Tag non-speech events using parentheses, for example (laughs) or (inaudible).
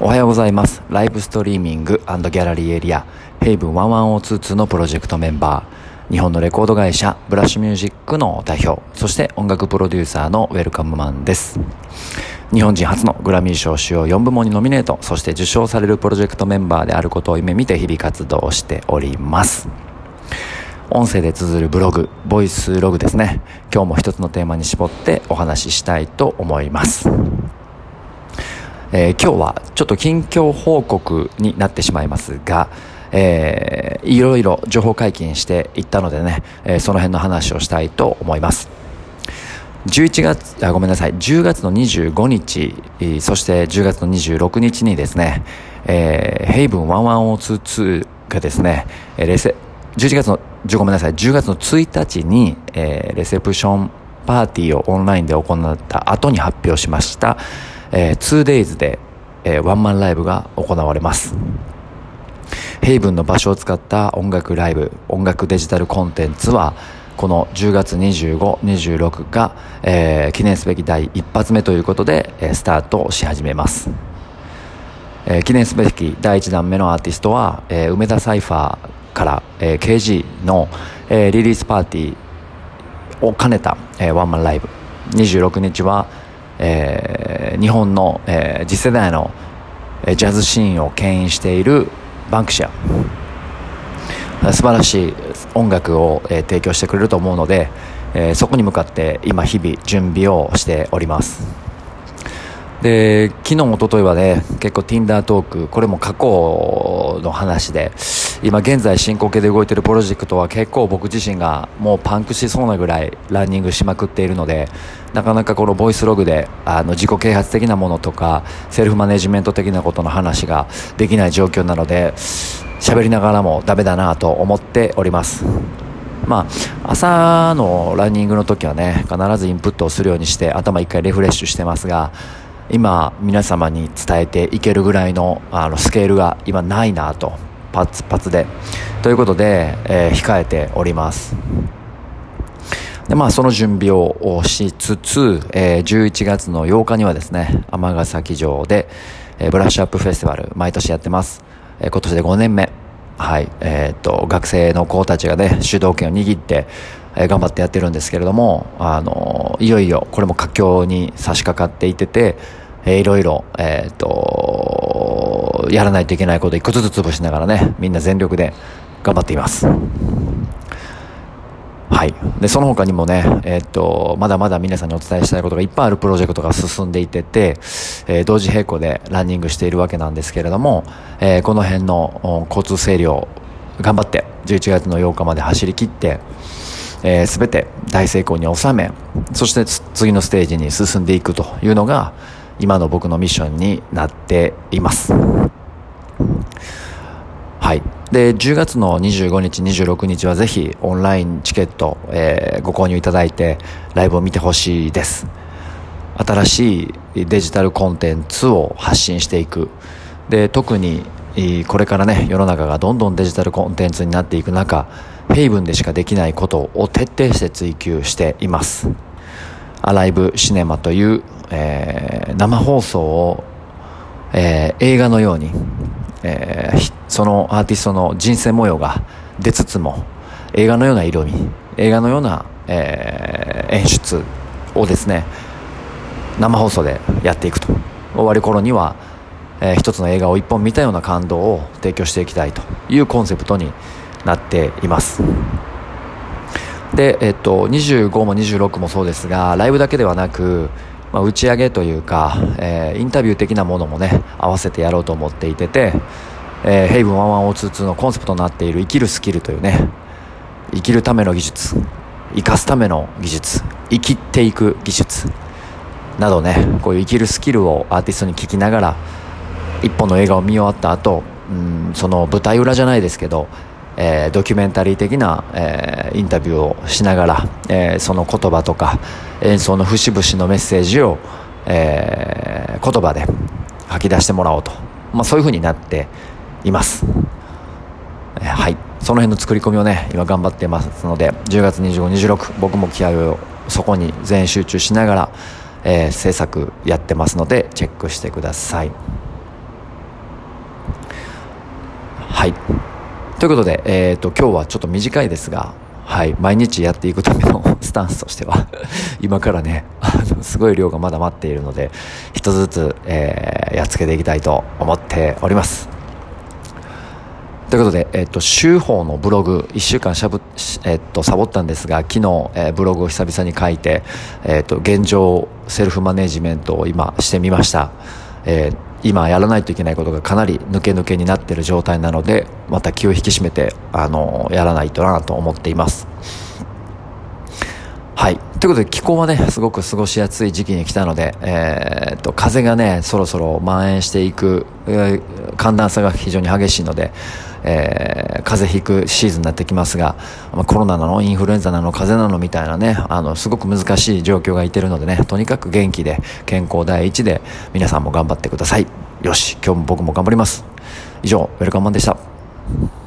おはようございます。ライブストリーミングギャラリーエリアヘイブン11022のプロジェクトメンバー。日本のレコード会社ブラッシュミュージックの代表そして音楽プロデューサーのウェルカムマンです。日本人初のグラミー賞主要4部門にノミネートそして受賞されるプロジェクトメンバーであることを夢見て日々活動しております。音声で綴るブログボイスログですね。今日も一つのテーマに絞ってお話ししたいと思います。えー、今日はちょっと近況報告になってしまいますが、えー、いろいろ情報解禁していったのでね、えー、その辺の話をしたいと思います。11月、あ、ごめんなさい、10月の25日、そして10月の26日にですね、えー、ヘイブン11022がですね、レセ、11月の、ごめんなさい、10月の1日に、えー、レセプションパーティーをオンラインで行った後に発表しました、えー、2days で、えー、ワンマンライブが行われます。ヘイブンの場所を使った音楽ライブ、音楽デジタルコンテンツは、この10月25、26が、えー、記念すべき第一発目ということで、えー、スタートし始めます。えー、記念すべき第1弾目のアーティストは、えー、梅田サイファーから、えー、KG の、えー、リリースパーティーを兼ねた、えー、ワンマンライブ。26日は、えー、日本の、えー、次世代の、ジャズシーンを牽引しているバンクシャ素晴らしい音楽を、えー、提供してくれると思うので、えー、そこに向かって今日々準備をしております。で昨日一昨日はね結構 Tinder トークこれも過去の話で今現在進行形で動いているプロジェクトは結構僕自身がもうパンクしそうなぐらいランニングしまくっているのでなかなかこのボイスログであの自己啓発的なものとかセルフマネジメント的なことの話ができない状況なので喋りながらもダメだなと思っております。まあ、朝のランニングの時はね必ずインプットをするようにして頭一回リフレッシュしてますが今皆様に伝えていけるぐらいのあのスケールが今ないなとパツパツで。ということで、えー、控えております。でまあその準備をしつつ、えー、11月の8日にはですね尼崎城で、えー、ブラッシュアップフェスティバル毎年やってます、えー、今年で5年目。はい。えー、っと学生の子たちがね主導権を握ってえ頑張ってやってるんですけれども、あのいよいよこれも佳境に差し掛かっていてて、えー、いろいろ、え、っと、やらないといけないこと一個ずつ潰しながらね、みんな全力で頑張っています。はい。で、その他にもね、えー、っと、まだまだ皆さんにお伝えしたいことがいっぱいあるプロジェクトが進んでいてて、えー、同時並行でランニングしているわけなんですけれども、えー、この辺の交通整理を頑張って、11月の8日まで走り切って、えー、全て大成功に収めそして次のステージに進んでいくというのが今の僕のミッションになっています。はい。で10月の25日26日はぜひオンラインチケット、えー、ご購入いただいてライブを見てほしいです。新しいデジタルコンテンツを発信していく。で特にこれからね世の中がどんどんデジタルコンテンツになっていく中ヘイブンでしかできないことを徹底して追求しています。アライブシネマという、えー、生放送を、えー、映画のように、えー、そのアーティストの人生模様が出つつも映画のような色味映画のような、えー、演出をですね生放送でやっていくと。終わる頃には、えー、一つの映画を一本見たような感動を提供していきたいというコンセプトになっています。で、えっと、25も26もそうですがライブだけではなく、まあ、打ち上げというか、えー、インタビュー的なものもね合わせてやろうと思っていてて、えー、ヘイブン1122のコンセプトになっている生きるスキルというね生きるための技術生かすための技術生きていく技術などねこういう生きるスキルをアーティストに聞きながら一本の映画を見終わった後うんその舞台裏じゃないですけどえー、ドキュメンタリー的な、えー、インタビューをしながら、えー、その言葉とか演奏の節々のメッセージを、えー、言葉で吐き出してもらおうと、まあ、そういうふうになっています、えー、はい。その辺の作り込みをね今頑張ってますので10月2526僕も気合をそこに全集中しながら、えー、制作やってますのでチェックしてください。はい。ということで、えっ、ー、と今日はちょっと短いですがはい、毎日やっていくためのスタンスとしては (laughs) 今からね、あの、すごい量がまだ待っているので、一つずつ、えー、やっつけていきたいと思っております。ということで、えっと、週報のブログ、1週間しゃぶ、えっと、サボったんですが、昨日、えー、ブログを久々に書いて、えっと、現状、セルフマネジメントを今してみました。えー、今やらないといけないことがかなり抜け抜けになっている状態なので、また気を引き締めて、あの、やらないとなと思っています。はい。ということで気候はね、すごく過ごしやすい時期に来たので、えー、っと、風がね、そろそろ蔓延していく、えー、寒暖差が非常に激しいので、えー、風邪ひくシーズンになってきますが、まあ、コロナなのインフルエンザなの風邪なのみたいなね、あの、すごく難しい状況がいてるのでね、とにかく元気で、健康第一で、皆さんも頑張ってください。よし、今日も僕も頑張ります。以上、ウェルカムマンでした。